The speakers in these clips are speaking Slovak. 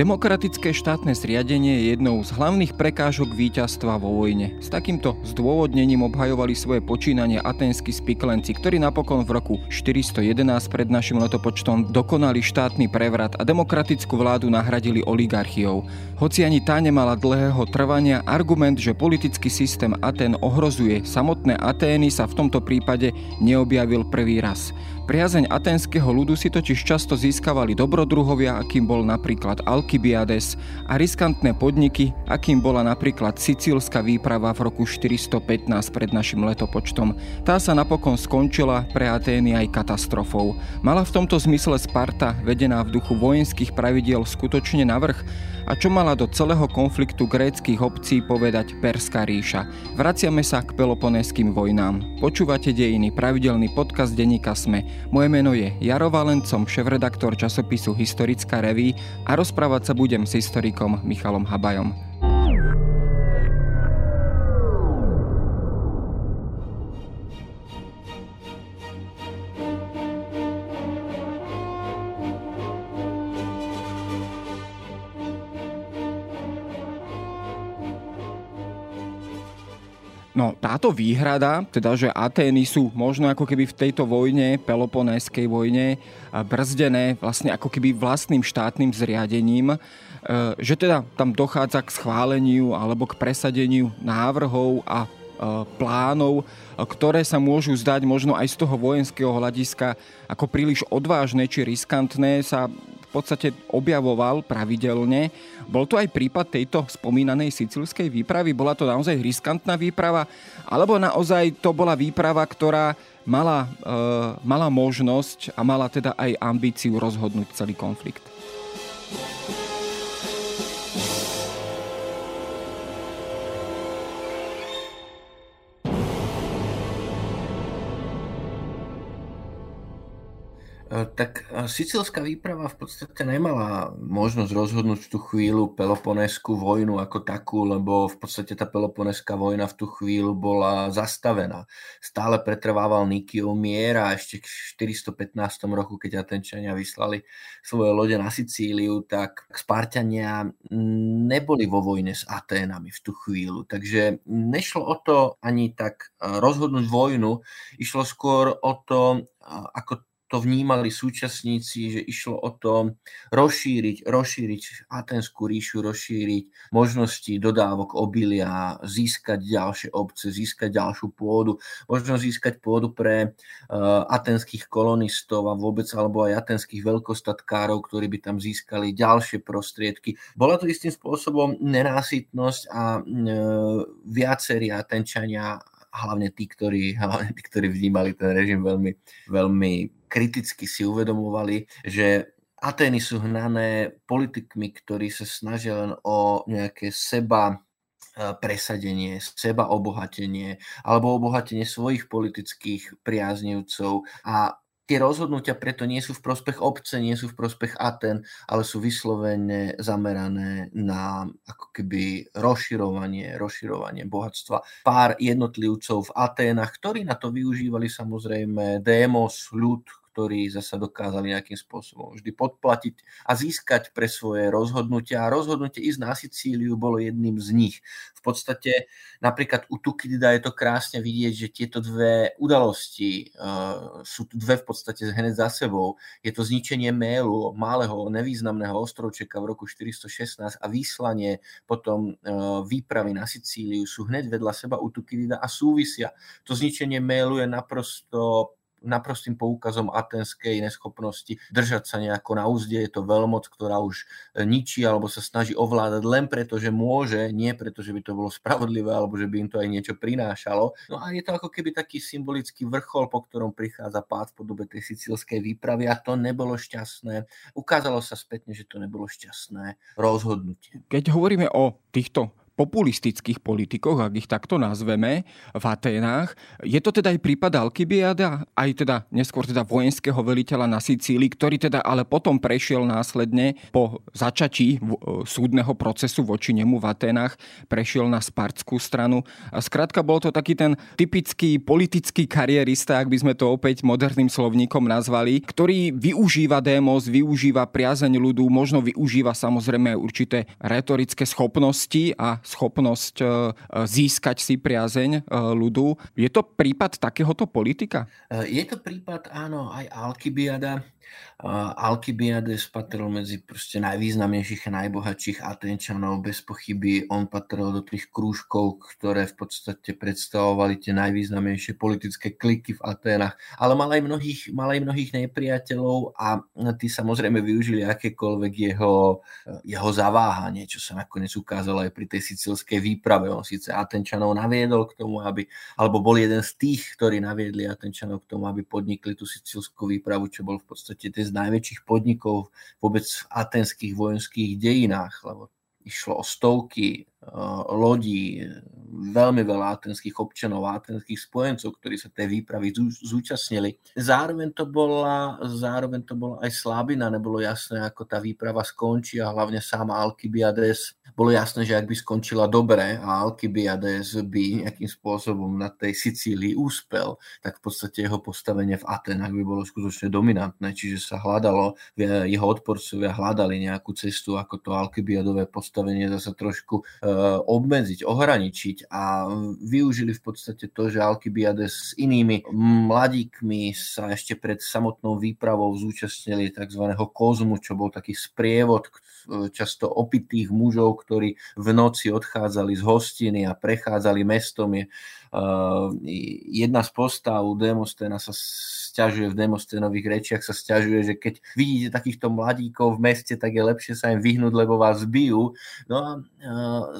Demokratické štátne zriadenie je jednou z hlavných prekážok víťazstva vo vojne. S takýmto zdôvodnením obhajovali svoje počínanie aténsky spiklenci, ktorí napokon v roku 411 pred našim letopočtom dokonali štátny prevrat a demokratickú vládu nahradili oligarchiou. Hoci ani tá nemala dlhého trvania, argument, že politický systém Atén ohrozuje samotné Atény sa v tomto prípade neobjavil prvý raz. Priazeň aténskeho ľudu si totiž často získavali dobrodruhovia, akým bol napríklad Alkybiades a riskantné podniky, akým bola napríklad sicílska výprava v roku 415 pred našim letopočtom. Tá sa napokon skončila pre Atény aj katastrofou. Mala v tomto zmysle Sparta, vedená v duchu vojenských pravidiel, skutočne navrh? A čo mala do celého konfliktu gréckých obcí povedať Perská ríša? Vraciame sa k Peloponeským vojnám. Počúvate dejiny, pravidelný podcast denníka Sme. Moje meno je Jaro Valencom, šéf-redaktor časopisu Historická reví a rozprávať sa budem s historikom Michalom Habajom. No táto výhrada, teda že Atény sú možno ako keby v tejto vojne, Peloponéskej vojne, brzdené vlastne ako keby vlastným štátnym zriadením, e, že teda tam dochádza k schváleniu alebo k presadeniu návrhov a e, plánov, ktoré sa môžu zdať možno aj z toho vojenského hľadiska ako príliš odvážne či riskantné, sa podstate objavoval pravidelne. Bol to aj prípad tejto spomínanej sicilskej výpravy? Bola to naozaj riskantná výprava? Alebo naozaj to bola výprava, ktorá mala, e, mala možnosť a mala teda aj ambíciu rozhodnúť celý konflikt? Tak e, sicilská výprava v podstate nemala možnosť rozhodnúť tú chvíľu Peloponésku vojnu ako takú, lebo v podstate tá Peloponéská vojna v tú chvíľu bola zastavená. Stále pretrvával Nikiov mier a ešte k 415 roku, keď Atenčania vyslali svoje lode na Sicíliu, tak Spartania neboli vo vojne s Aténami v tú chvíľu. Takže nešlo o to ani tak e, rozhodnúť vojnu, išlo skôr o to, ako to vnímali súčasníci, že išlo o to rozšíriť, rozšíriť Atenskú ríšu, rozšíriť možnosti dodávok obilia, získať ďalšie obce, získať ďalšiu pôdu, možno získať pôdu pre uh, atenských kolonistov a vôbec alebo aj atenských veľkostatkárov, ktorí by tam získali ďalšie prostriedky. Bola to istým spôsobom nenásytnosť a uh, viacerí Atenčania hlavne tí, ktorí, hlavne tí, ktorí vnímali ten režim veľmi, veľmi kriticky si uvedomovali, že Atény sú hnané politikmi, ktorí sa snažia len o nejaké seba e, presadenie, seba obohatenie alebo obohatenie svojich politických priaznivcov a tie rozhodnutia preto nie sú v prospech obce, nie sú v prospech Aten, ale sú vyslovene zamerané na ako keby rozširovanie, rozširovanie bohatstva. Pár jednotlivcov v Aténach, ktorí na to využívali samozrejme démos, ľud, ktorí zasa dokázali nejakým spôsobom vždy podplatiť a získať pre svoje rozhodnutia. A rozhodnutie ísť na Sicíliu bolo jedným z nich. V podstate napríklad u Tukidida je to krásne vidieť, že tieto dve udalosti uh, sú dve v podstate hneď za sebou. Je to zničenie Mélu, malého nevýznamného ostrovčeka v roku 416 a vyslanie potom uh, výpravy na Sicíliu sú hneď vedľa seba u Tukidida a súvisia. To zničenie Mélu je naprosto naprostým poukazom atenskej neschopnosti držať sa nejako na úzde. Je to veľmoc, ktorá už e, ničí alebo sa snaží ovládať len preto, že môže, nie preto, že by to bolo spravodlivé alebo že by im to aj niečo prinášalo. No a je to ako keby taký symbolický vrchol, po ktorom prichádza pád v podobe tej sicilskej výpravy a to nebolo šťastné. Ukázalo sa spätne, že to nebolo šťastné rozhodnutie. Keď hovoríme o týchto populistických politikoch, ak ich takto nazveme, v Aténách. Je to teda aj prípad Alkybiada, aj teda neskôr teda vojenského veliteľa na Sicílii, ktorý teda ale potom prešiel následne po začatí súdneho procesu voči nemu v Aténach, prešiel na spartskú stranu. A skrátka bol to taký ten typický politický karierista, ak by sme to opäť moderným slovníkom nazvali, ktorý využíva démos, využíva priazeň ľudu, možno využíva samozrejme určité retorické schopnosti a schopnosť e, získať si priazeň e, ľudu. Je to prípad takéhoto politika? E, je to prípad, áno, aj Alkybiada. Alkybiades patril medzi proste najvýznamnejších a najbohatších Atenčanov. Bez pochyby on patril do tých krúžkov, ktoré v podstate predstavovali tie najvýznamnejšie politické kliky v Aténach. Ale mal aj mnohých, mal aj mnohých nepriateľov a tí samozrejme využili akékoľvek jeho, jeho zaváhanie, čo sa nakoniec ukázalo aj pri tej sicilskej výprave. On síce Atenčanov naviedol k tomu, aby, alebo bol jeden z tých, ktorí naviedli Atenčanov k tomu, aby podnikli tú sicilskú výpravu, čo bol v podstate tie z najväčších podnikov vôbec v atenských vojenských dejinách, lebo išlo o stovky lodí, veľmi veľa atenských občanov a atenských spojencov, ktorí sa tej výpravy zúčastnili. Zároveň to, bola, zároveň to bola aj slabina, nebolo jasné, ako tá výprava skončí a hlavne sám Alkybiades bolo jasné, že ak by skončila dobre a Alkybiades by nejakým spôsobom na tej Sicílii úspel, tak v podstate jeho postavenie v Atenách by bolo skutočne dominantné, čiže sa hľadalo, jeho odporcovia hľadali nejakú cestu, ako to Alkybiadové postavenie zase trošku e, obmedziť, ohraničiť a využili v podstate to, že Alkybiades s inými mladíkmi sa ešte pred samotnou výpravou zúčastnili tzv. kozmu, čo bol taký sprievod často opitých mužov, ktorí v noci odchádzali z hostiny a prechádzali mestom. Je, uh, jedna z postav Demostena sa stiažuje v Demosténových rečiach, sa stiažuje, že keď vidíte takýchto mladíkov v meste, tak je lepšie sa im vyhnúť, lebo vás bijú. No a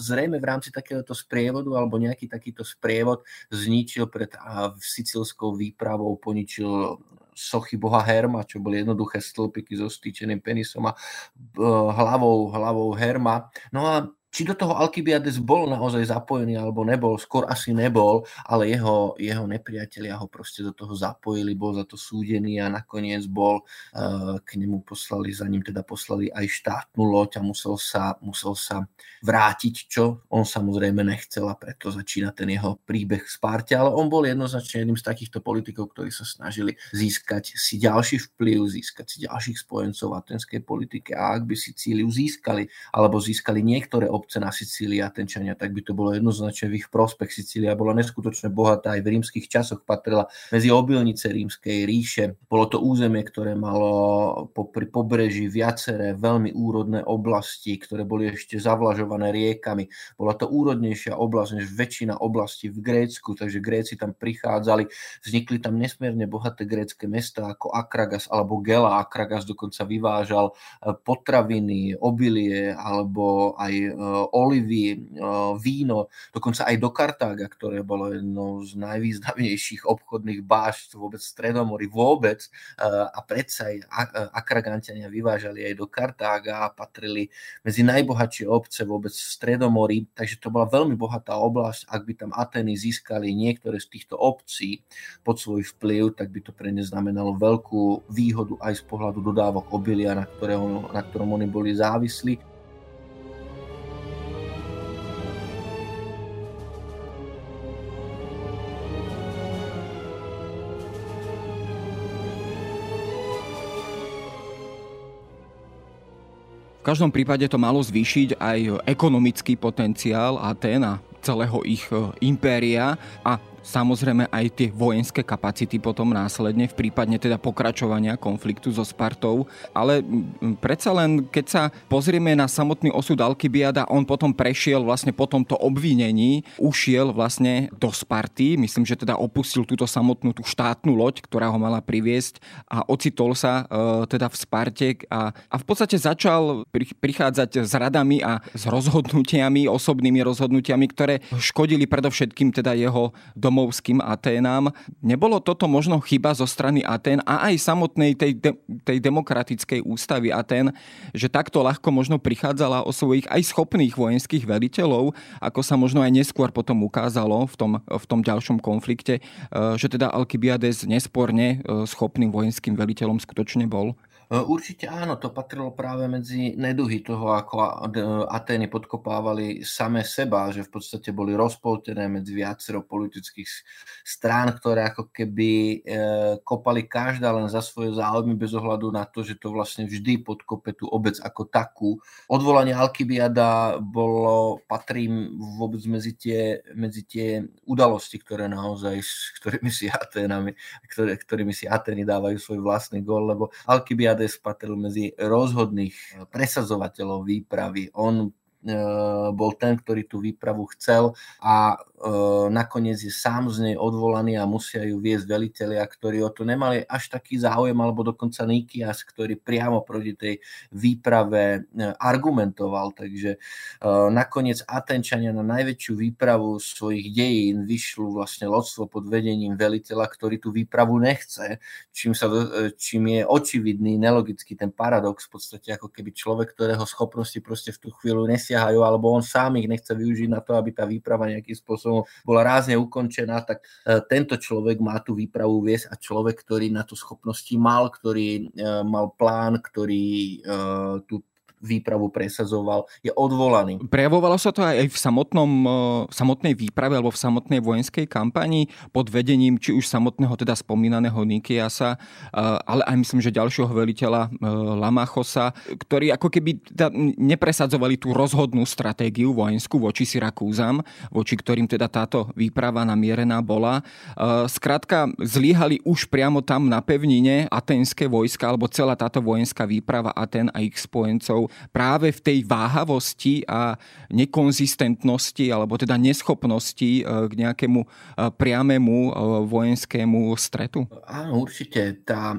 zrejme v rámci takéhoto sprievodu alebo nejaký takýto sprievod zničil pred sicilskou výpravou, poničil sochy boha Herma, čo boli jednoduché stĺpiky so stýčeným penisom a hlavou, hlavou Herma. No a či do toho Alkybiades bol naozaj zapojený alebo nebol, skôr asi nebol, ale jeho, jeho nepriatelia ho proste do toho zapojili, bol za to súdený a nakoniec bol, uh, k nemu poslali, za ním teda poslali aj štátnu loď a musel sa, musel sa vrátiť, čo on samozrejme nechcel a preto začína ten jeho príbeh v Sparte, ale on bol jednoznačne jedným z takýchto politikov, ktorí sa snažili získať si ďalší vplyv, získať si ďalších spojencov v atenskej politike a ak by Sicíliu získali alebo získali niektoré obce na Sicílii Atenčania, tak by to bolo jednoznačne v ich prospech. Sicília bola neskutočne bohatá, aj v rímskych časoch patrila medzi obilnice rímskej ríše. Bolo to územie, ktoré malo pri pobreží viaceré veľmi úrodné oblasti, ktoré boli ešte zavlažované riekami. Bola to úrodnejšia oblasť než väčšina oblastí v Grécku, takže Gréci tam prichádzali, vznikli tam nesmierne bohaté grécké mesta ako Akragas alebo Gela. Akragas dokonca vyvážal potraviny, obilie alebo aj eh, olivy, eh, víno, dokonca aj do Kartága, ktoré bolo jednou z najvýznamnejších obchodných bášť vôbec Stredomory vôbec eh, a predsa aj Akragantiania vyvážali aj do Kartága a patrili medzi najbohatšie obce vôbec v Stredomory, takže to bola veľmi bohatá oblasť. Ak by tam Ateny získali niektoré z týchto obcí pod svoj vplyv, tak by to pre ne znamenalo veľkú výhodu aj z pohľadu dodávok obilia, na, ktorého, na ktorom oni boli závislí. V každom prípade to malo zvýšiť aj ekonomický potenciál Atén a celého ich e, impéria. A samozrejme aj tie vojenské kapacity potom následne v prípadne teda pokračovania konfliktu so Spartou. Ale predsa len, keď sa pozrieme na samotný osud Alkybiada, on potom prešiel vlastne po tomto obvinení, ušiel vlastne do Sparty, myslím, že teda opustil túto samotnú tú štátnu loď, ktorá ho mala priviesť a ocitol sa e, teda v Sparte a, a v podstate začal prichádzať s radami a s rozhodnutiami, osobnými rozhodnutiami, ktoré škodili predovšetkým teda jeho do domovským Aténám. Nebolo toto možno chyba zo strany Atén a aj samotnej tej, de, tej demokratickej ústavy Atén, že takto ľahko možno prichádzala o svojich aj schopných vojenských veliteľov, ako sa možno aj neskôr potom ukázalo v tom, v tom ďalšom konflikte, že teda Alkybiades nesporne schopným vojenským veliteľom skutočne bol? E, určite áno, to patrilo práve medzi neduhy toho, ako Atény podkopávali same seba, že v podstate boli rozpoltené medzi viacero politických strán, ktoré ako keby e, kopali každá len za svoje záujmy bez ohľadu na to, že to vlastne vždy podkope tú obec ako takú. Odvolanie Alkybiada bolo, patrí vôbec medzi tie, medzi tie udalosti, ktoré naozaj, s ktorými si Aténami, ktorými si Atény dávajú svoj vlastný gol, lebo Alkybiad Hades patril medzi rozhodných presadzovateľov výpravy. On bol ten, ktorý tú výpravu chcel a E, nakoniec je sám z nej odvolaný a musia ju viesť velitelia, ktorí o to nemali až taký záujem, alebo dokonca Nikias, ktorý priamo proti tej výprave e, argumentoval. Takže e, nakoniec Atenčania na najväčšiu výpravu svojich dejín vyšľú vlastne lodstvo pod vedením veliteľa, ktorý tú výpravu nechce, čím, sa, čím je očividný, nelogický ten paradox, v podstate ako keby človek, ktorého schopnosti proste v tú chvíľu nesiahajú, alebo on sám ich nechce využiť na to, aby tá výprava nejakým spôsobom bola rázne ukončená, tak e, tento človek má tú výpravu viesť a človek, ktorý na to schopnosti mal, ktorý e, mal plán, ktorý e, tú výpravu presazoval, je odvolaný. Prejavovalo sa to aj v samotnom, v samotnej výprave alebo v samotnej vojenskej kampani pod vedením či už samotného teda spomínaného Nikiasa, ale aj myslím, že ďalšieho veliteľa Lamachosa, ktorí ako keby teda nepresadzovali tú rozhodnú stratégiu vojenskú voči Syrakúzam, voči ktorým teda táto výprava namierená bola. Skrátka, zlíhali už priamo tam na pevnine aténske vojska alebo celá táto vojenská výprava Aten a ich spojencov práve v tej váhavosti a nekonzistentnosti alebo teda neschopnosti e, k nejakému e, priamému e, vojenskému stretu? Áno, určite. Tá,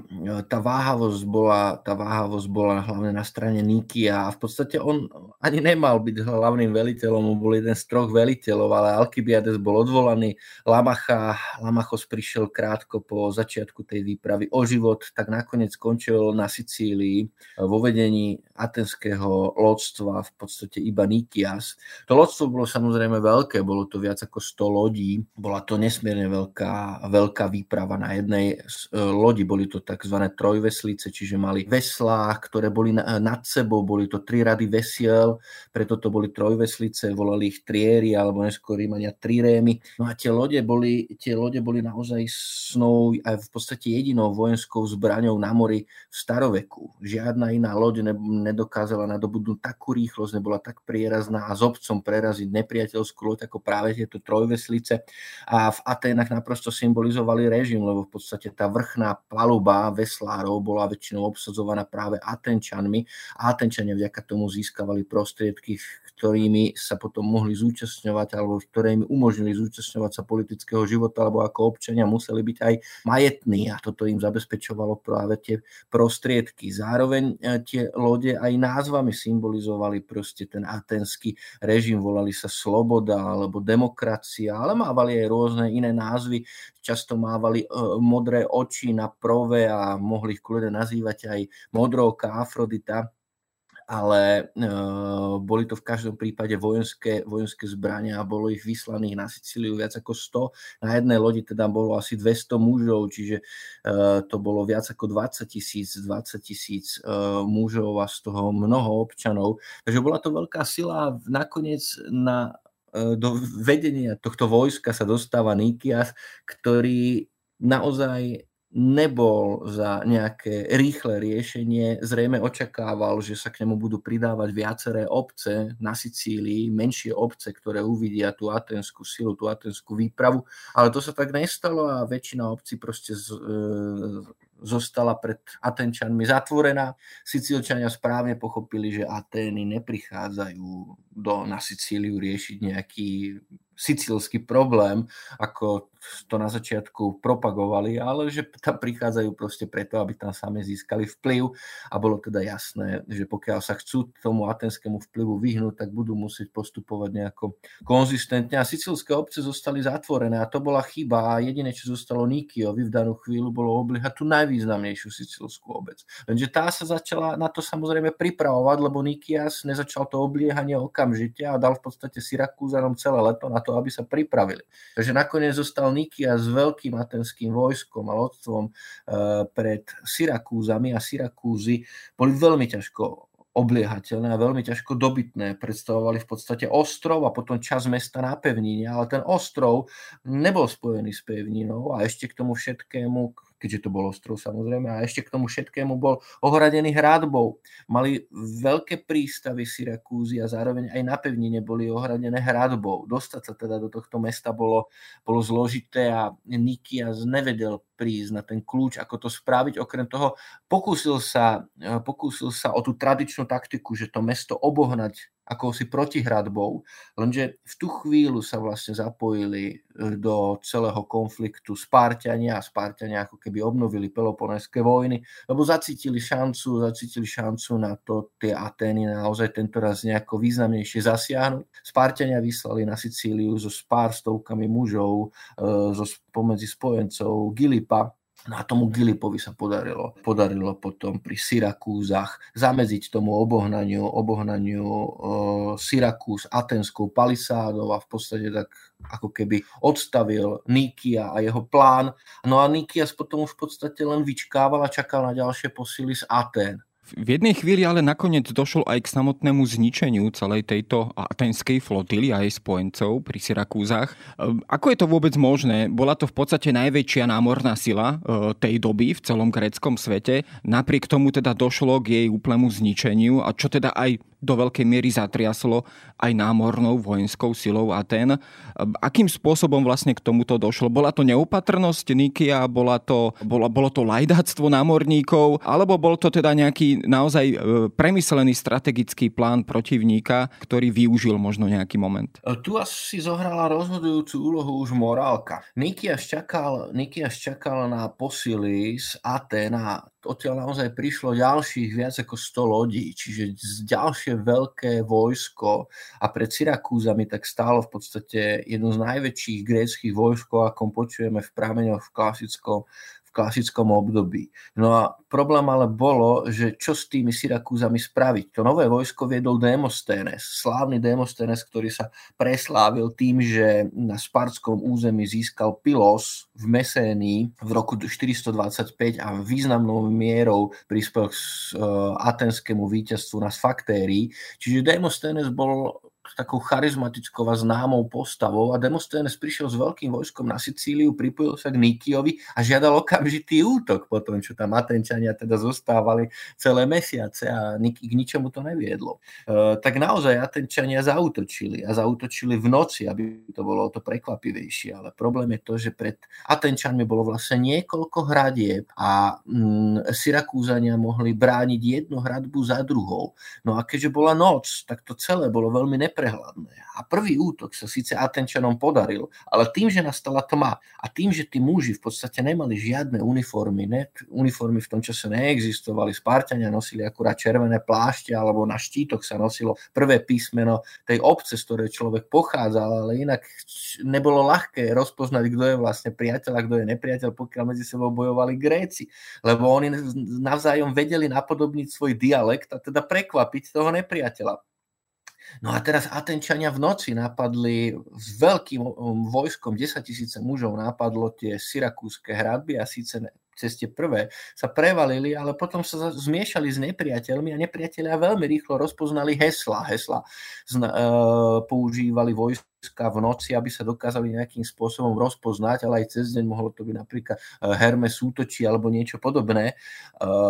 tá, váhavosť bola, tá váhavosť bola hlavne na strane Niky a v podstate on ani nemal byť hlavným veliteľom, on bol jeden z troch veliteľov, ale Alkybiades bol odvolaný. Lamacha, Lamachos prišiel krátko po začiatku tej výpravy o život, tak nakoniec skončil na Sicílii vo vedení atenského tureckého lodstva, v podstate iba Nikias. To lodstvo bolo samozrejme veľké, bolo to viac ako 100 lodí, bola to nesmierne veľká, veľká výprava na jednej e, lodi, boli to tzv. trojveslice, čiže mali veslá, ktoré boli nad sebou, boli to tri rady vesiel, preto to boli trojveslice, volali ich triéry, alebo neskôr Rímania trirémy. No a tie lode boli, tie lode boli naozaj snou aj v podstate jedinou vojenskou zbraňou na mori v staroveku. Žiadna iná loď nedokázala dokázala nadobudnúť takú rýchlosť, nebola tak prierazná a s obcom preraziť nepriateľskú loď ako práve tieto trojveslice. A v Aténach naprosto symbolizovali režim, lebo v podstate tá vrchná paluba veslárov bola väčšinou obsadzovaná práve Atenčanmi a Atenčania vďaka tomu získavali prostriedky, ktorými sa potom mohli zúčastňovať alebo ktoré im umožnili zúčastňovať sa politického života, alebo ako občania museli byť aj majetní a toto im zabezpečovalo práve tie prostriedky. Zároveň e, tie lode aj nás názvami symbolizovali proste ten atenský režim, volali sa sloboda alebo demokracia, ale mávali aj rôzne iné názvy, často mávali uh, modré oči na prove a mohli ich kľudne nazývať aj modrovka Afrodita ale uh, boli to v každom prípade vojenské, vojenské zbrania a bolo ich vyslaných na Sicíliu viac ako 100. Na jednej lodi teda bolo asi 200 mužov, čiže uh, to bolo viac ako 20 tisíc, 20 tisíc uh, mužov a z toho mnoho občanov. Takže bola to veľká sila. Nakoniec na do vedenia tohto vojska sa dostáva Nikias, ktorý naozaj nebol za nejaké rýchle riešenie. Zrejme očakával, že sa k nemu budú pridávať viaceré obce na Sicílii, menšie obce, ktoré uvidia tú atenskú silu, tú atenskú výpravu. Ale to sa tak nestalo a väčšina obcí proste z, e, zostala pred Atenčanmi zatvorená. Sicílčania správne pochopili, že Atény neprichádzajú do, na Sicíliu riešiť nejaký sicilský problém, ako to na začiatku propagovali, ale že tam prichádzajú proste preto, aby tam same získali vplyv. A bolo teda jasné, že pokiaľ sa chcú tomu atenskému vplyvu vyhnúť, tak budú musieť postupovať nejako konzistentne. A sicilské obce zostali zatvorené a to bola chyba. A jediné, čo zostalo Nikiovi v danú chvíľu bolo obliehať tú najvýznamnejšiu sicilskú obec. Lenže tá sa začala na to samozrejme pripravovať, lebo Nikias nezačal to obliehanie okamžite a dal v podstate Syrakúzanom celé leto na to, aby sa pripravili. Takže nakoniec zostal Nikia s veľkým atenským vojskom a lodstvom eh, pred Syrakúzami a Syrakúzy boli veľmi ťažko obliehateľné a veľmi ťažko dobytné. Predstavovali v podstate ostrov a potom čas mesta na pevnine, ale ten ostrov nebol spojený s pevninou a ešte k tomu všetkému keďže to bol ostrov samozrejme, a ešte k tomu všetkému bol ohradený hradbou. Mali veľké prístavy Syrakúzy a zároveň aj na pevnine boli ohradené hradbou. Dostať sa teda do tohto mesta bolo, bolo zložité a Nikias nevedel prísť na ten kľúč, ako to spraviť. Okrem toho pokúsil sa, pokúsil sa o tú tradičnú taktiku, že to mesto obohnať akousi protihradbou, lenže v tú chvíľu sa vlastne zapojili e, do celého konfliktu Spárťania a Spárťania ako keby obnovili Peloponéske vojny, lebo zacítili šancu, zacítili šancu na to tie Atény naozaj tento raz nejako významnejšie zasiahnuť. Spárťania vyslali na Sicíliu so pár stovkami mužov, e, zo pomedzi spojencov Gilipa, No a tomu Gilipovi sa podarilo, podarilo potom pri Syrakúzach zamedziť tomu obohnaniu, obohnaniu uh, Syrakúz atenskou palisádou a v podstate tak ako keby odstavil Nikia a jeho plán. No a Nikias potom už v podstate len vyčkával a čakal na ďalšie posily z Atén. V jednej chvíli ale nakoniec došlo aj k samotnému zničeniu celej tejto atenskej flotily a jej spojencov pri Syrakúzach. Ehm, ako je to vôbec možné? Bola to v podstate najväčšia námorná sila e, tej doby v celom gréckom svete. Napriek tomu teda došlo k jej úplnému zničeniu a čo teda aj do veľkej miery zatriaslo aj námornou vojenskou silou Aten. Akým spôsobom vlastne k tomuto došlo? Bola to neopatrnosť Nikia, bola to, bola, bolo to lajdáctvo námorníkov, alebo bol to teda nejaký naozaj e, premyslený strategický plán protivníka, ktorý využil možno nejaký moment? E, tu asi zohrala rozhodujúcu úlohu už morálka. Nikias čakal, čakal na posily z Aten a odtiaľ naozaj prišlo ďalších viac ako 100 lodí, čiže ďalšie veľké vojsko a pred Syrakúzami tak stálo v podstate jedno z najväčších gréckých vojskov, akom počujeme v prameňoch v klasickom, klasickom období. No a problém ale bolo, že čo s tými Syrakúzami spraviť. To nové vojsko viedol Demosthenes, slávny Demosthenes, ktorý sa preslávil tým, že na spartskom území získal Pilos v Mesénii v roku 425 a významnou mierou prispel k uh, atenskému víťazstvu na Sfaktérii. Čiže Demosthenes bol takou charizmatickou a známou postavou a Demosthenes prišiel s veľkým vojskom na Sicíliu, pripojil sa k Nikiovi a žiadal okamžitý útok po tom, čo tam Atenčania teda zostávali celé mesiace a k ničomu to neviedlo. E, tak naozaj Atenčania zautočili a zautočili v noci, aby to bolo to prekvapivejšie, ale problém je to, že pred Atenčanmi bolo vlastne niekoľko hradieb a mm, Syrakúzania mohli brániť jednu hradbu za druhou. No a keďže bola noc, tak to celé bolo veľmi nepríjemné neprehľadné. A prvý útok sa síce Atenčanom podaril, ale tým, že nastala tma a tým, že tí muži v podstate nemali žiadne uniformy, ne, uniformy v tom čase neexistovali, Spartania nosili akurát červené plášte alebo na štítok sa nosilo prvé písmeno tej obce, z ktorej človek pochádzal, ale inak nebolo ľahké rozpoznať, kto je vlastne priateľ a kto je nepriateľ, pokiaľ medzi sebou bojovali Gréci, lebo oni navzájom vedeli napodobniť svoj dialekt a teda prekvapiť toho nepriateľa. No a teraz Atenčania v noci napadli s veľkým um, vojskom, 10 tisíce mužov napadlo tie syrakúske hradby a síce ceste prvé sa prevalili, ale potom sa zmiešali s nepriateľmi a nepriatelia veľmi rýchlo rozpoznali hesla. Hesla zna, e, používali vojska v noci, aby sa dokázali nejakým spôsobom rozpoznať, ale aj cez deň mohlo to byť napríklad e, Hermes útočí alebo niečo podobné. E,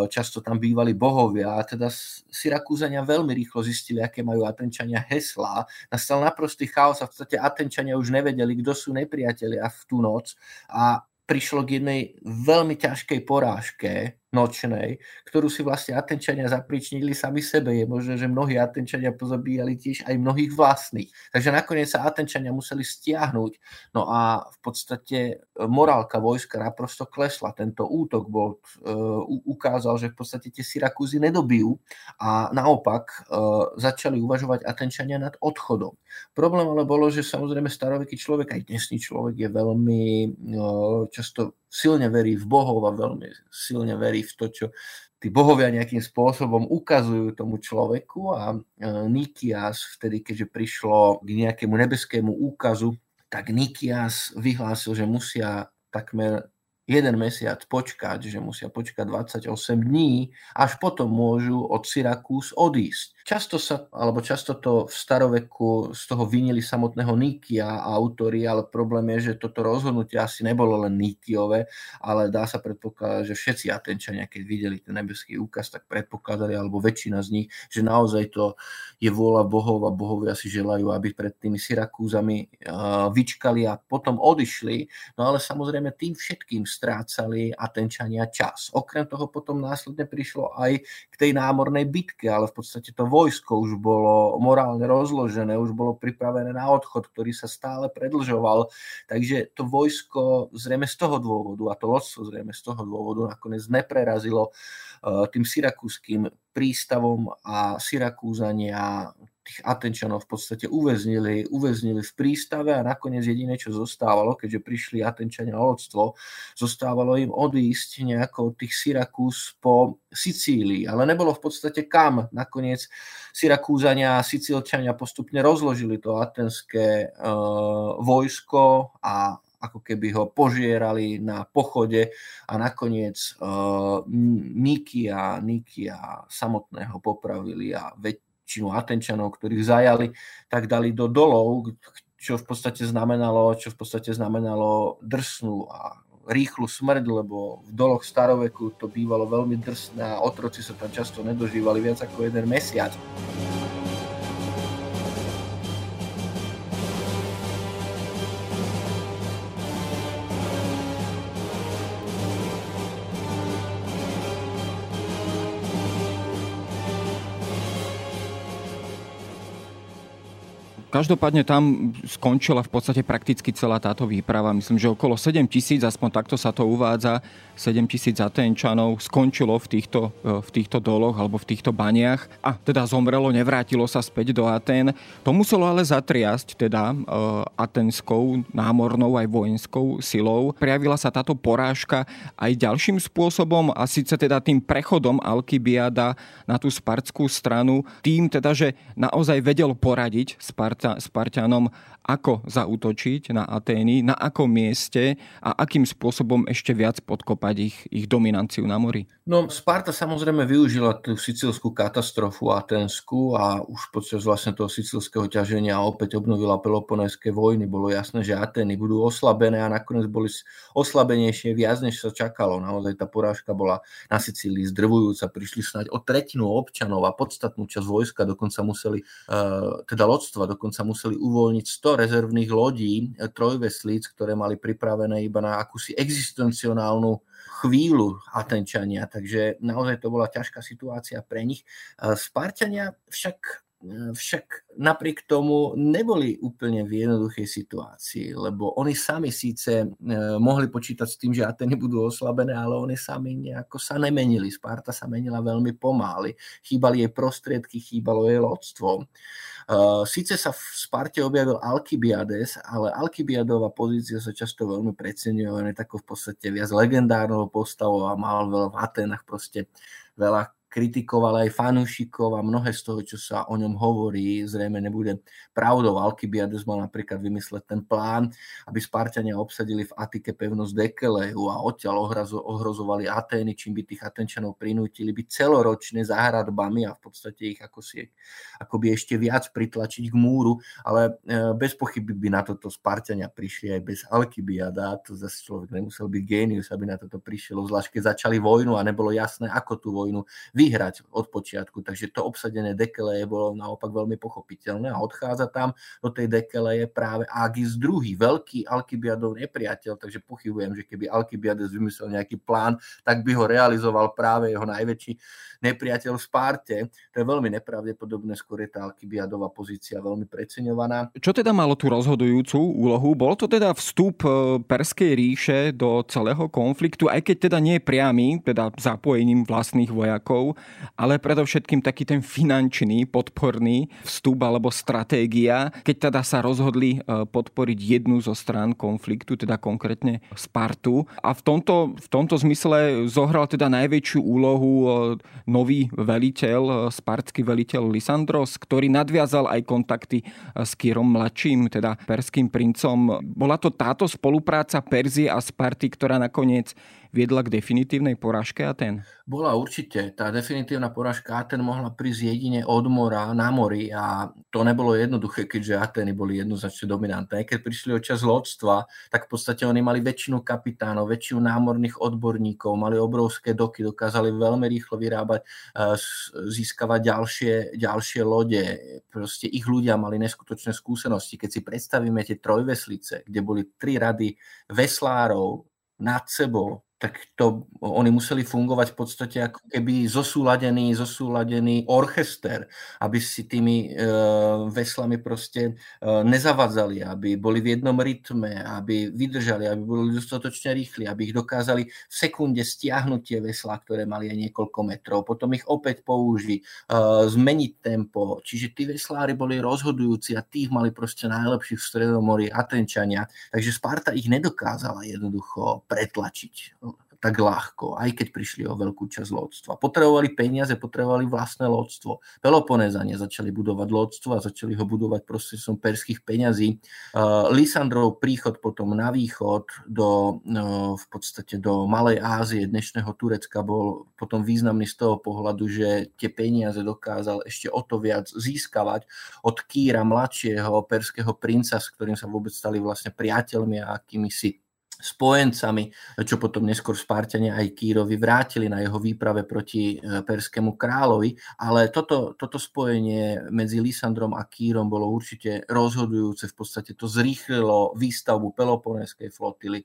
často tam bývali bohovia a teda Syrakúzania veľmi rýchlo zistili, aké majú Atenčania heslá. Nastal naprostý chaos a v podstate Atenčania už nevedeli, kto sú nepriatelia v tú noc a prišlo k jednej veľmi ťažkej porážke nočnej, ktorú si vlastne Atenčania zapričnili sami sebe. Je možné, že mnohí Atenčania pozabíjali tiež aj mnohých vlastných. Takže nakoniec sa Atenčania museli stiahnuť. No a v podstate e, morálka vojska naprosto klesla. Tento útok bol, uh, ukázal, že v podstate tie Syrakúzy nedobijú a naopak uh, začali uvažovať Atenčania nad odchodom. Problém ale bolo, že samozrejme staroveký človek, aj dnesný človek je veľmi uh, často silne verí v bohov a veľmi silne verí v to, čo tí bohovia nejakým spôsobom ukazujú tomu človeku a e, Nikias vtedy, keďže prišlo k nejakému nebeskému úkazu, tak Nikias vyhlásil, že musia takmer jeden mesiac počkať, že musia počkať 28 dní, až potom môžu od Syrakús odísť. Často sa, alebo často to v staroveku z toho vinili samotného Nikia a autory, ale problém je, že toto rozhodnutie asi nebolo len Nikiové, ale dá sa predpokladať, že všetci Atenčania, keď videli ten nebeský úkaz, tak predpokladali, alebo väčšina z nich, že naozaj to je vôľa bohov a bohovia si želajú, aby pred tými Syrakúzami vyčkali a potom odišli. No ale samozrejme tým všetkým strácali Atenčania čas. Okrem toho potom následne prišlo aj k tej námornej bitke, ale v podstate to vojsko už bolo morálne rozložené, už bolo pripravené na odchod, ktorý sa stále predlžoval. Takže to vojsko zrejme z toho dôvodu a to lodstvo zrejme z toho dôvodu nakoniec neprerazilo eh, tým syrakúským prístavom a Syrakúzania tých Atenčanov v podstate uväznili, uväznili v prístave a nakoniec jediné, čo zostávalo, keďže prišli Atenčania o lodstvo, zostávalo im odísť nejako tých Syrakúz po Sicílii, ale nebolo v podstate kam. Nakoniec Syrakúzania a Sicílčania postupne rozložili to atenské uh, vojsko a ako keby ho požierali na pochode a nakoniec uh, Nikia, Nikia samotného popravili a väčšinu Atenčanov, ktorých zajali, tak dali do dolov, čo v podstate znamenalo, čo v podstate znamenalo drsnú a rýchlu smrť, lebo v doloch staroveku to bývalo veľmi drsné a otroci sa tam často nedožívali viac ako jeden mesiac. Každopádne tam skončila v podstate prakticky celá táto výprava. Myslím, že okolo 7 tisíc, aspoň takto sa to uvádza, 7 tisíc Atenčanov skončilo v týchto, e, v týchto doloch alebo v týchto baniach a teda zomrelo, nevrátilo sa späť do Aten. To muselo ale zatriasť teda e, atenskou námornou aj vojenskou silou. Prejavila sa táto porážka aj ďalším spôsobom a síce teda tým prechodom Alkybiada na tú spartskú stranu, tým teda, že naozaj vedel poradiť Spart Sparta, Spartanom, ako zautočiť na Atény, na akom mieste a akým spôsobom ešte viac podkopať ich, ich dominanciu na mori? No, Sparta samozrejme využila tú sicilskú katastrofu aténsku a už počas vlastne toho sicilského ťaženia opäť obnovila Peloponéske vojny. Bolo jasné, že Atény budú oslabené a nakoniec boli oslabenejšie viac, než sa čakalo. Naozaj tá porážka bola na Sicílii zdrvujúca. Prišli snáď o tretinu občanov a podstatnú časť vojska dokonca museli, uh, teda lodstva dokonca museli uvoľniť 100 rezervných lodí, eh, trojveslíc, ktoré mali pripravené iba na akúsi existencionálnu chvíľu Atenčania, takže naozaj to bola ťažká situácia pre nich. Spartania však však napriek tomu neboli úplne v jednoduchej situácii, lebo oni sami síce e, mohli počítať s tým, že Ateny budú oslabené, ale oni sami nejako sa nemenili. Sparta sa menila veľmi pomály. Chýbali jej prostriedky, chýbalo jej lodstvo. Sice sa v Sparte objavil Alkybiades, ale Alkybiadová pozícia sa často veľmi preceňuje, on je takou v podstate viac legendárnou postavou a mal v Atenách proste veľa kritikoval aj fanúšikov a mnohé z toho, čo sa o ňom hovorí, zrejme nebude pravdou. Alkybiades mal napríklad vymysleť ten plán, aby Spartania obsadili v Atike pevnosť Dekeleu a odtiaľ ohrozovali Atény, čím by tých Atenčanov prinútili byť celoročne za hradbami a v podstate ich ako si, akoby ešte viac pritlačiť k múru, ale e, bez pochyby by na toto Spartania prišli aj bez Alkybiada. To zase človek nemusel byť génius, aby na toto prišiel, zvlášť keď začali vojnu a nebolo jasné, ako tú vojnu vyhrať od počiatku. Takže to obsadené Dekeleje bolo naopak veľmi pochopiteľné a odchádza tam do tej Dekeleje práve Agis II, veľký Alkybiadov nepriateľ, takže pochybujem, že keby Alkybiades vymyslel nejaký plán, tak by ho realizoval práve jeho najväčší nepriateľ v Sparte. To je veľmi nepravdepodobné, skôr je tá Alkybiadová pozícia veľmi preceňovaná. Čo teda malo tú rozhodujúcu úlohu? Bol to teda vstup e, Perskej ríše do celého konfliktu, aj keď teda nie priamy, teda zapojením vlastných vojakov, ale predovšetkým taký ten finančný, podporný vstup alebo stratégia, keď teda sa rozhodli e, podporiť jednu zo strán konfliktu, teda konkrétne Spartu. A v tomto, v tomto zmysle zohral teda najväčšiu úlohu e, nový veliteľ, spartský veliteľ Lysandros, ktorý nadviazal aj kontakty s Kýrom mladším, teda perským princom. Bola to táto spolupráca Perzie a Sparty, ktorá nakoniec viedla k definitívnej porážke Aten? Bola určite. Tá definitívna porážka Aten mohla prísť jedine od mora na mori a to nebolo jednoduché, keďže Ateny boli jednoznačne dominantné. Keď prišli o čas lodstva, tak v podstate oni mali väčšinu kapitánov, väčšinu námorných odborníkov, mali obrovské doky, dokázali veľmi rýchlo vyrábať, eh, získavať ďalšie, ďalšie lode. Proste ich ľudia mali neskutočné skúsenosti. Keď si predstavíme tie trojveslice, kde boli tri rady veslárov nad sebou, tak to oni museli fungovať v podstate ako keby zosúladený, zosúladený orchester, aby si tými e, veslami proste e, nezavadzali, aby boli v jednom rytme, aby vydržali, aby boli dostatočne rýchli, aby ich dokázali v sekunde stiahnuť tie veslá, ktoré mali aj niekoľko metrov, potom ich opäť použiť, e, zmeniť tempo. Čiže tí veslári boli rozhodujúci a tých mali proste najlepších v Stredomorí Atenčania, takže Sparta ich nedokázala jednoducho pretlačiť tak ľahko, aj keď prišli o veľkú časť lodstva. Potrebovali peniaze, potrebovali vlastné lodstvo. Peloponézania začali budovať lodstvo a začali ho budovať prostredstvom perských peňazí. Uh, Lysandrov príchod potom na východ do, uh, v podstate do Malej Ázie, dnešného Turecka, bol potom významný z toho pohľadu, že tie peniaze dokázal ešte o to viac získavať od Kýra mladšieho perského princa, s ktorým sa vôbec stali vlastne priateľmi a akými si spojencami, čo potom neskôr Spartania aj Kýrovi vrátili na jeho výprave proti e, perskému kráľovi, ale toto, toto spojenie medzi Lysandrom a Kýrom bolo určite rozhodujúce, v podstate to zrýchlilo výstavbu Peloponeskej flotily,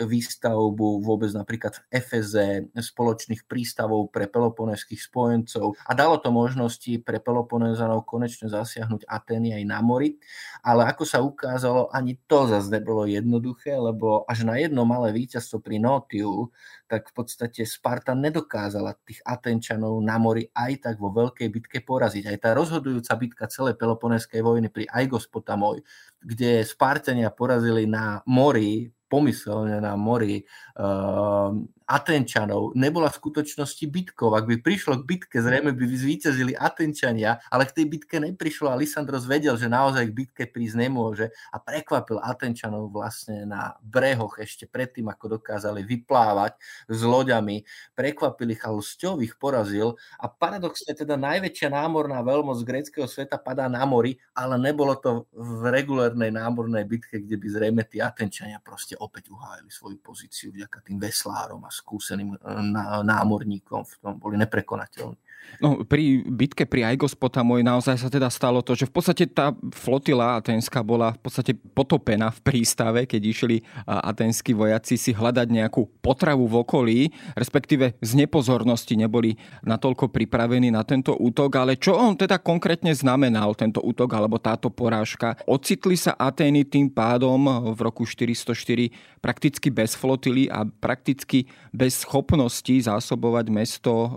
výstavbu vôbec napríklad v Efeze, spoločných prístavov pre peloponeských spojencov. A dalo to možnosti pre Peloponezanov konečne zasiahnuť Atény aj na mori, ale ako sa ukázalo, ani to zase nebolo jednoduché, lebo až na jedno malé víťazstvo pri Notiu, tak v podstate Sparta nedokázala tých Atenčanov na mori aj tak vo veľkej bitke poraziť. Aj tá rozhodujúca bitka celej Peloponeskej vojny pri Aigospotamoj, kde Spartania porazili na mori pomyselne na mori uh, Atenčanov nebola v skutočnosti bitkou. Ak by prišlo k bitke, zrejme by zvíťazili Atenčania, ale k tej bitke neprišlo a Lysandros vedel, že naozaj k bitke prísť nemôže a prekvapil Atenčanov vlastne na brehoch ešte predtým, ako dokázali vyplávať s loďami. Prekvapil ich a ich porazil a paradoxne teda najväčšia námorná veľmoc gréckého sveta padá na mori, ale nebolo to v regulárnej námornej bitke, kde by zrejme tí Atenčania proste opäť uhájili svoju pozíciu vďaka tým veslárom a skúseným eh, námorníkom, v tom boli neprekonateľní. No, pri bitke pri Aigospotamoj naozaj sa teda stalo to, že v podstate tá flotila atenská bola v podstate potopená v prístave, keď išli atenskí vojaci si hľadať nejakú potravu v okolí, respektíve z nepozornosti neboli natoľko pripravení na tento útok, ale čo on teda konkrétne znamenal, tento útok alebo táto porážka? Ocitli sa Atény tým pádom v roku 404 prakticky bez flotily a prakticky bez schopnosti zásobovať mesto e,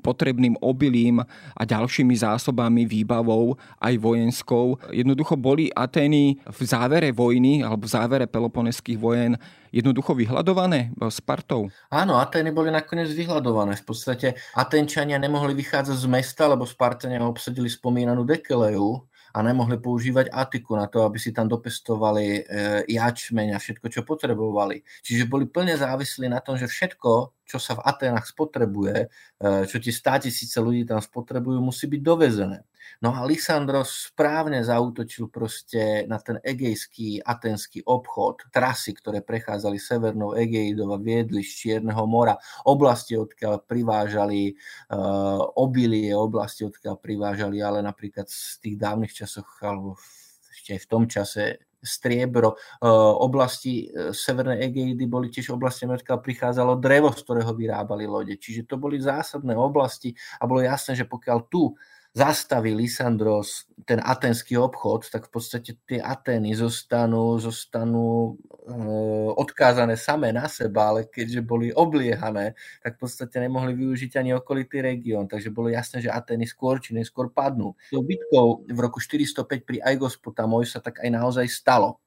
potrebným potrebným obilím a ďalšími zásobami, výbavou, aj vojenskou. Jednoducho boli Atény v závere vojny alebo v závere peloponeských vojen jednoducho vyhľadované Spartou? Áno, Atény boli nakoniec vyhľadované. V podstate Atenčania nemohli vychádzať z mesta, lebo Spartania obsadili spomínanú Dekeleu, a nemohli používať atiku na to, aby si tam dopestovali e, jačmeň a všetko, čo potrebovali. Čiže boli plne závislí na tom, že všetko, čo sa v Atenách spotrebuje, e, čo tie 100 tisíce ľudí tam spotrebujú, musí byť dovezené. No a Lysandros správne zautočil proste na ten egejský atenský obchod, trasy, ktoré prechádzali severnou Egeidou a viedli z Čierneho mora, oblasti, odkiaľ privážali uh, obilie, oblasti, odkiaľ privážali, ale napríklad z tých dávnych časoch, alebo ešte aj v tom čase striebro. Uh, oblasti uh, Severnej Egeidy boli tiež oblasti, odkiaľ prichádzalo drevo, z ktorého vyrábali lode. Čiže to boli zásadné oblasti a bolo jasné, že pokiaľ tu zastaví Lysandros ten atenský obchod, tak v podstate tie Atény zostanú, zostanú e, odkázané samé na seba, ale keďže boli obliehané, tak v podstate nemohli využiť ani okolitý región. Takže bolo jasné, že Atény skôr či neskôr padnú. Tou bitkou v roku 405 pri Aigospotamoj sa tak aj naozaj stalo.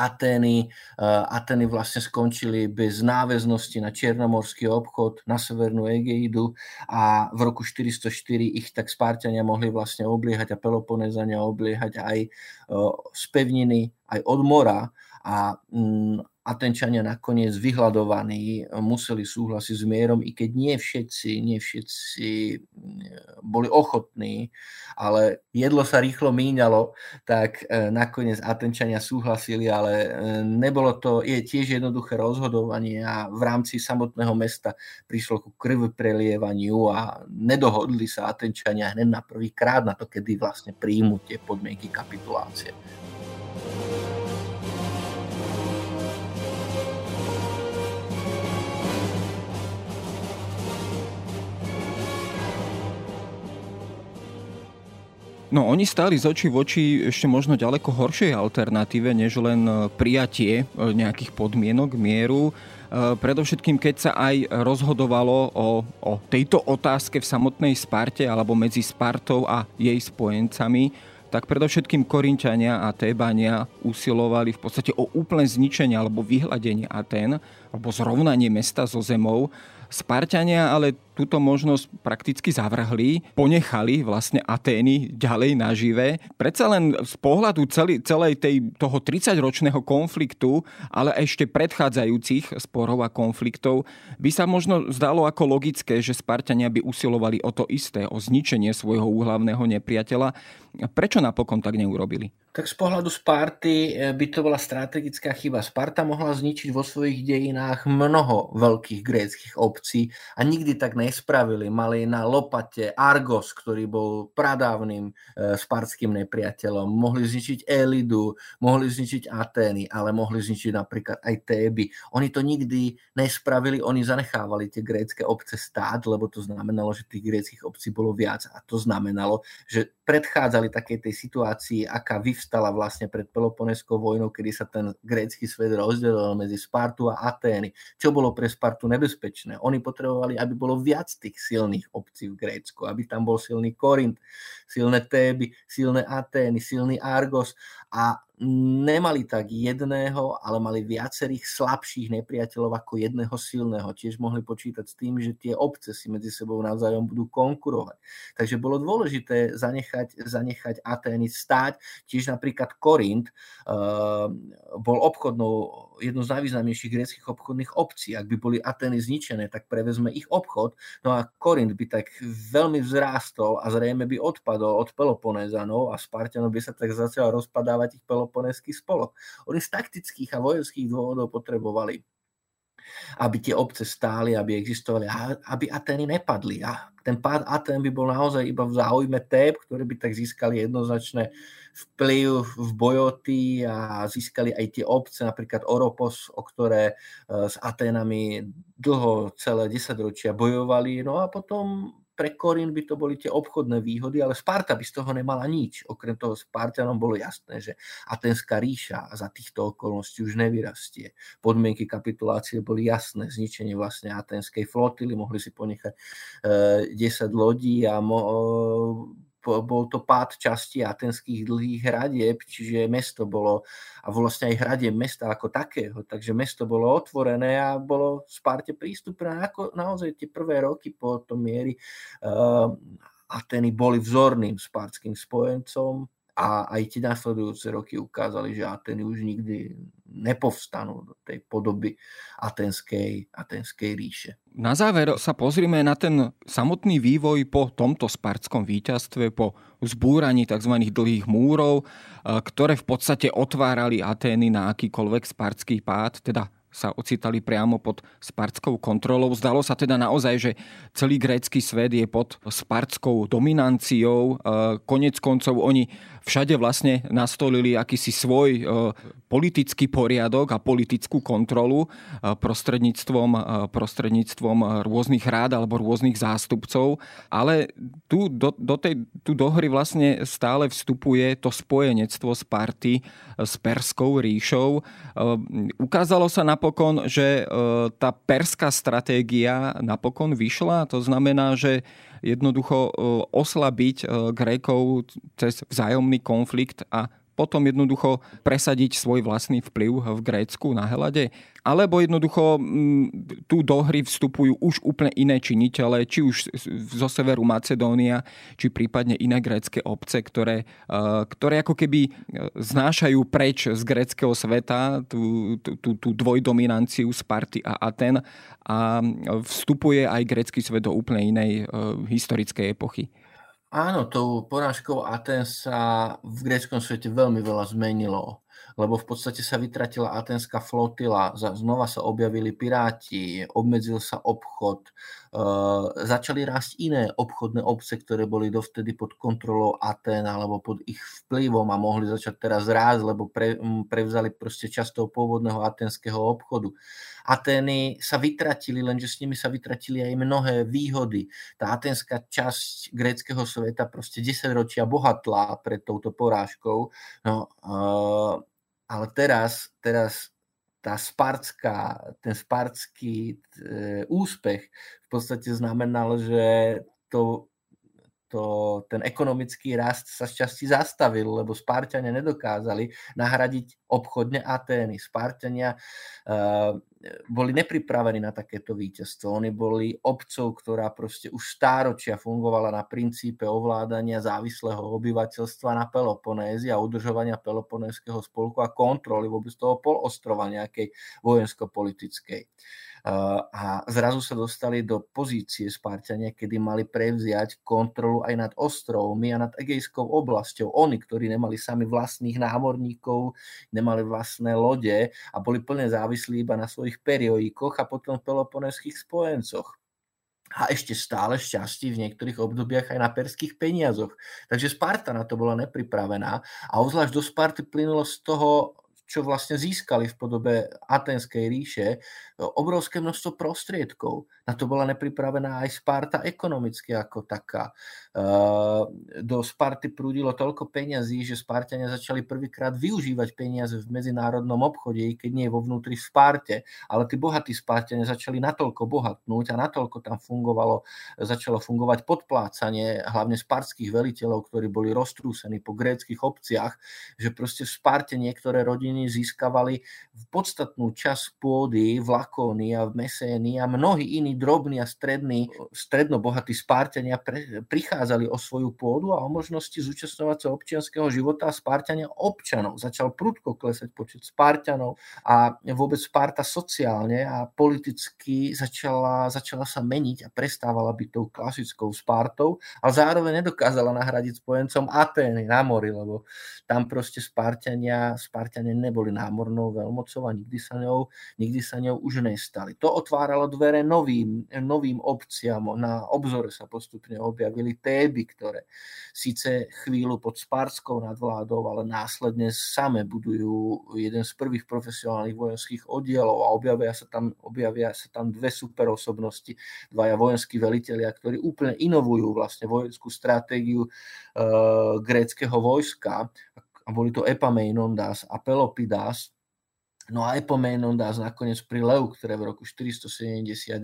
Atény. Eh, Atény vlastne skončili bez náväznosti na čiernomorský obchod, na severnú Egeidu a v roku 404 ich tak Spartania mohli vlastne obliehať a Peloponezania obliehať aj eh, z pevniny, aj od mora a mm, Atenčania nakoniec vyhľadovaní museli súhlasiť s mierom, i keď nie všetci, nie všetci mm, boli ochotní, ale jedlo sa rýchlo míňalo, tak e, nakoniec Atenčania súhlasili, ale e, nebolo to, je tiež jednoduché rozhodovanie a v rámci samotného mesta prišlo ku krv prelievaniu a nedohodli sa Atenčania hneď na prvý krát na to, kedy vlastne príjmu tie podmienky kapitulácie. No oni stáli z očí v oči ešte možno ďaleko horšej alternatíve, než len e, prijatie e, nejakých podmienok, mieru. E, predovšetkým, keď sa aj rozhodovalo o, o tejto otázke v samotnej Sparte alebo medzi Spartou a jej spojencami, tak predovšetkým Korinčania a Tébania usilovali v podstate o úplné zničenie alebo vyhľadenie Aten alebo zrovnanie mesta so zemou Spartania ale túto možnosť prakticky zavrhli, ponechali vlastne Atény ďalej nažive. Predsa len z pohľadu celý, celej tej, toho 30-ročného konfliktu, ale ešte predchádzajúcich sporov a konfliktov, by sa možno zdalo ako logické, že Spartania by usilovali o to isté, o zničenie svojho úhlavného nepriateľa. Prečo napokon tak neurobili? Tak z pohľadu Sparty eh, by to bola strategická chyba. Sparta mohla zničiť vo svojich dejinách mnoho veľkých gréckých obcí a nikdy tak nespravili. Mali na lopate Argos, ktorý bol pradávnym eh, spartským nepriateľom. Mohli zničiť Elidu, mohli zničiť Atény, ale mohli zničiť napríklad aj Téby. Oni to nikdy nespravili, oni zanechávali tie grécké obce stáť, lebo to znamenalo, že tých gréckých obcí bolo viac. A to znamenalo, že predchádzali takej tej situácii, aká vyvstala vlastne pred Peloponeskou vojnou, kedy sa ten grécky svet rozdelil medzi Spartu a Atény. Čo bolo pre Spartu nebezpečné? Oni potrebovali, aby bolo viac tých silných obcí v Grécku, aby tam bol silný Korint, silné Téby, silné Atény, silný Argos a nemali tak jedného, ale mali viacerých slabších nepriateľov ako jedného silného. Tiež mohli počítať s tým, že tie obce si medzi sebou navzájom budú konkurovať. Takže bolo dôležité zanechať, zanechať Atény stáť. Tiež napríklad Korint uh, bol obchodnou jednou z najvýznamnejších greckých obchodných obcí. Ak by boli Atény zničené, tak prevezme ich obchod. No a Korint by tak veľmi vzrástol a zrejme by odpadol od Peloponézanov a Spartanov by sa tak začal rozpadávať ich Peloponeský spolok. Oni z taktických a vojenských dôvodov potrebovali aby tie obce stáli, aby existovali, aby Atény nepadli. A ten pád Atén by bol naozaj iba v záujme Téb, ktoré by tak získali jednoznačné vplyv v bojoty a získali aj tie obce, napríklad Oropos, o ktoré e, s Aténami dlho, celé 10 ročia bojovali. No a potom pre Korin by to boli tie obchodné výhody, ale Sparta by z toho nemala nič. Okrem toho Spartanom bolo jasné, že Atenská ríša za týchto okolností už nevyrastie. Podmienky kapitulácie boli jasné, zničenie vlastne atenskej flotily, mohli si ponechať e, 10 lodí a mo- bol to pád časti atenských dlhých hradieb, čiže mesto bolo, a vlastne aj hradie mesta ako takého, takže mesto bolo otvorené a bolo Sparte prístupné. Ako naozaj tie prvé roky po tom miery uh, Ateny boli vzorným spartským spojencom, a aj tie následujúce roky ukázali, že Ateny už nikdy nepovstanú do tej podoby atenskej, atenskej ríše. Na záver sa pozrime na ten samotný vývoj po tomto spartskom víťazstve, po zbúraní tzv. dlhých múrov, ktoré v podstate otvárali Atény na akýkoľvek spartský pád, teda sa ocitali priamo pod spartskou kontrolou. Zdalo sa teda naozaj, že celý grécky svet je pod spartskou dominanciou. Konec koncov oni všade vlastne nastolili akýsi svoj e, politický poriadok a politickú kontrolu e, prostredníctvom, e, prostredníctvom rôznych rád alebo rôznych zástupcov, ale tu do, do, tej, tu do hry vlastne stále vstupuje to spojenectvo Sparty s Perskou ríšou. Ukázalo sa napokon, že tá perská stratégia napokon vyšla, to znamená, že jednoducho e, oslabiť e, Grékov cez vzájomný konflikt a potom jednoducho presadiť svoj vlastný vplyv v Grécku na Helade? Alebo jednoducho tu do hry vstupujú už úplne iné činiteľe, či už zo severu Macedónia, či prípadne iné grécké obce, ktoré, e, ktoré ako keby znášajú preč z gréckého sveta tú, tú, tú dvojdominanciu Sparty a Aten a vstupuje aj grécky svet do úplne inej e, historickej epochy. Áno, tou porážkou Aten sa v gréckom svete veľmi veľa zmenilo, lebo v podstate sa vytratila atenská flotila, znova sa objavili piráti, obmedzil sa obchod, uh, začali rásť iné obchodné obce, ktoré boli dovtedy pod kontrolou Aten alebo pod ich vplyvom a mohli začať teraz rásť, lebo pre, prevzali proste časť toho pôvodného atenského obchodu. Atény sa vytratili, lenže s nimi sa vytratili aj mnohé výhody. Tá atenská časť gréckého sveta proste 10 ročia bohatla pred touto porážkou. No, uh, ale teraz, teraz tá spartská, ten spartský e, úspech v podstate znamenal, že to to, ten ekonomický rast sa z časti zastavil, lebo Spartania nedokázali nahradiť obchodne Atény. Spartania uh, boli nepripravení na takéto víťazstvo. Oni boli obcov, ktorá proste už stáročia fungovala na princípe ovládania závislého obyvateľstva na Peloponézi a udržovania Peloponézského spolku a kontroly vôbec toho polostrova nejakej vojensko-politickej a zrazu sa dostali do pozície Spartania, kedy mali prevziať kontrolu aj nad ostrovmi a nad Egejskou oblasťou. Oni, ktorí nemali sami vlastných námorníkov, nemali vlastné lode a boli plne závislí iba na svojich periodikoch a potom peloponeských spojencoch a ešte stále šťastí v niektorých obdobiach aj na perských peniazoch. Takže Sparta na to bola nepripravená a obzvlášť do Sparty plynulo z toho čo vlastne získali v podobe Atenskej ríše, obrovské množstvo prostriedkov. Na to bola nepripravená aj Sparta ekonomicky ako taká. Do Sparty prúdilo toľko peňazí, že Spartania začali prvýkrát využívať peniaze v medzinárodnom obchode, keď nie vo vnútri v Sparte, ale tí bohatí Spartania začali natoľko bohatnúť a natoľko tam fungovalo, začalo fungovať podplácanie hlavne spartských veliteľov, ktorí boli roztrúsení po gréckých obciach, že proste v Sparte niektoré rodiny získavali v podstatnú časť pôdy v Lakónii a v Mesénii a mnohí iní drobní a strední, stredno bohatí Spárťania prichádzali o svoju pôdu a o možnosti zúčastňovať sa občianského života a Spárťania občanov. Začal prudko klesať počet Spárťanov a vôbec Sparta sociálne a politicky začala, začala sa meniť a prestávala byť tou klasickou Spartou a zároveň nedokázala nahradiť spojencom Atény na mori, lebo tam proste Spartania, Spartania neboli námornou veľmocou a nikdy sa ňou, nikdy sa ňou už nestali. To otváralo dvere novým, novým obciam. Na obzore sa postupne objavili Téby, ktoré síce chvíľu pod Sparskou nadvládou, ale následne same budujú jeden z prvých profesionálnych vojenských oddielov a objavia sa tam, objavia sa tam dve superosobnosti, dvaja vojenskí velitelia, ktorí úplne inovujú vlastne vojenskú stratégiu e, gréckého vojska a boli to Epaminondas a Pelopidas. No a Epaminondas nakoniec pri Leu, ktoré v roku 471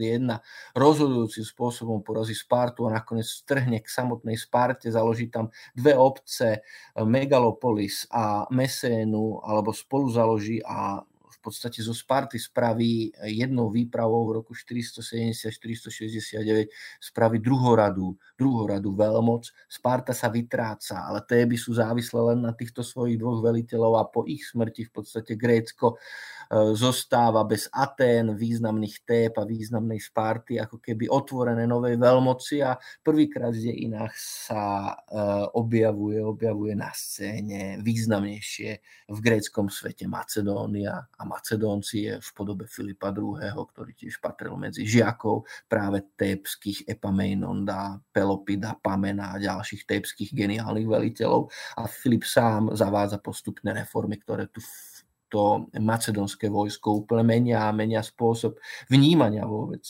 rozhodujúcim spôsobom porazí Spartu a nakoniec strhne k samotnej Sparte, založí tam dve obce, Megalopolis a Mesénu, alebo spolu založí a podstate zo Sparty spraví jednou výpravou v roku 470-469 spraví druhoradu, druhoradu veľmoc. Sparta sa vytráca, ale Téby sú závislé len na týchto svojich dvoch veliteľov a po ich smrti v podstate Grécko E, zostáva bez Atén, významných Tép a významnej Sparty, ako keby otvorené novej veľmoci a prvýkrát v dejinách sa e, objavuje, objavuje na scéne významnejšie v gréckom svete Macedónia a Macedónci je v podobe Filipa II., ktorý tiež patril medzi žiakov práve tépských Epameinonda, Pelopida, Pamena a ďalších tépskych geniálnych veliteľov a Filip sám zavádza postupné reformy, ktoré tu to macedonské vojsko úplne menia a menia spôsob vnímania vôbec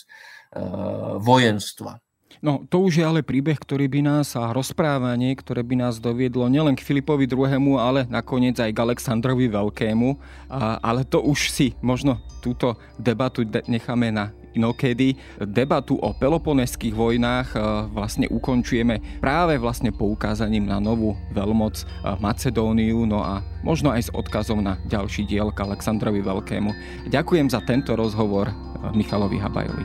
uh, vojenstva. No, to už je ale príbeh, ktorý by nás a rozprávanie, ktoré by nás doviedlo nielen k Filipovi II., ale nakoniec aj k Aleksandrovi Veľkému. A, ale to už si možno túto debatu necháme na inokedy. Debatu o peloponeských vojnách e, vlastne ukončujeme práve vlastne poukázaním na novú veľmoc e, Macedóniu, no a možno aj s odkazom na ďalší diel k Aleksandrovi Veľkému. Ďakujem za tento rozhovor e, Michalovi Habajovi.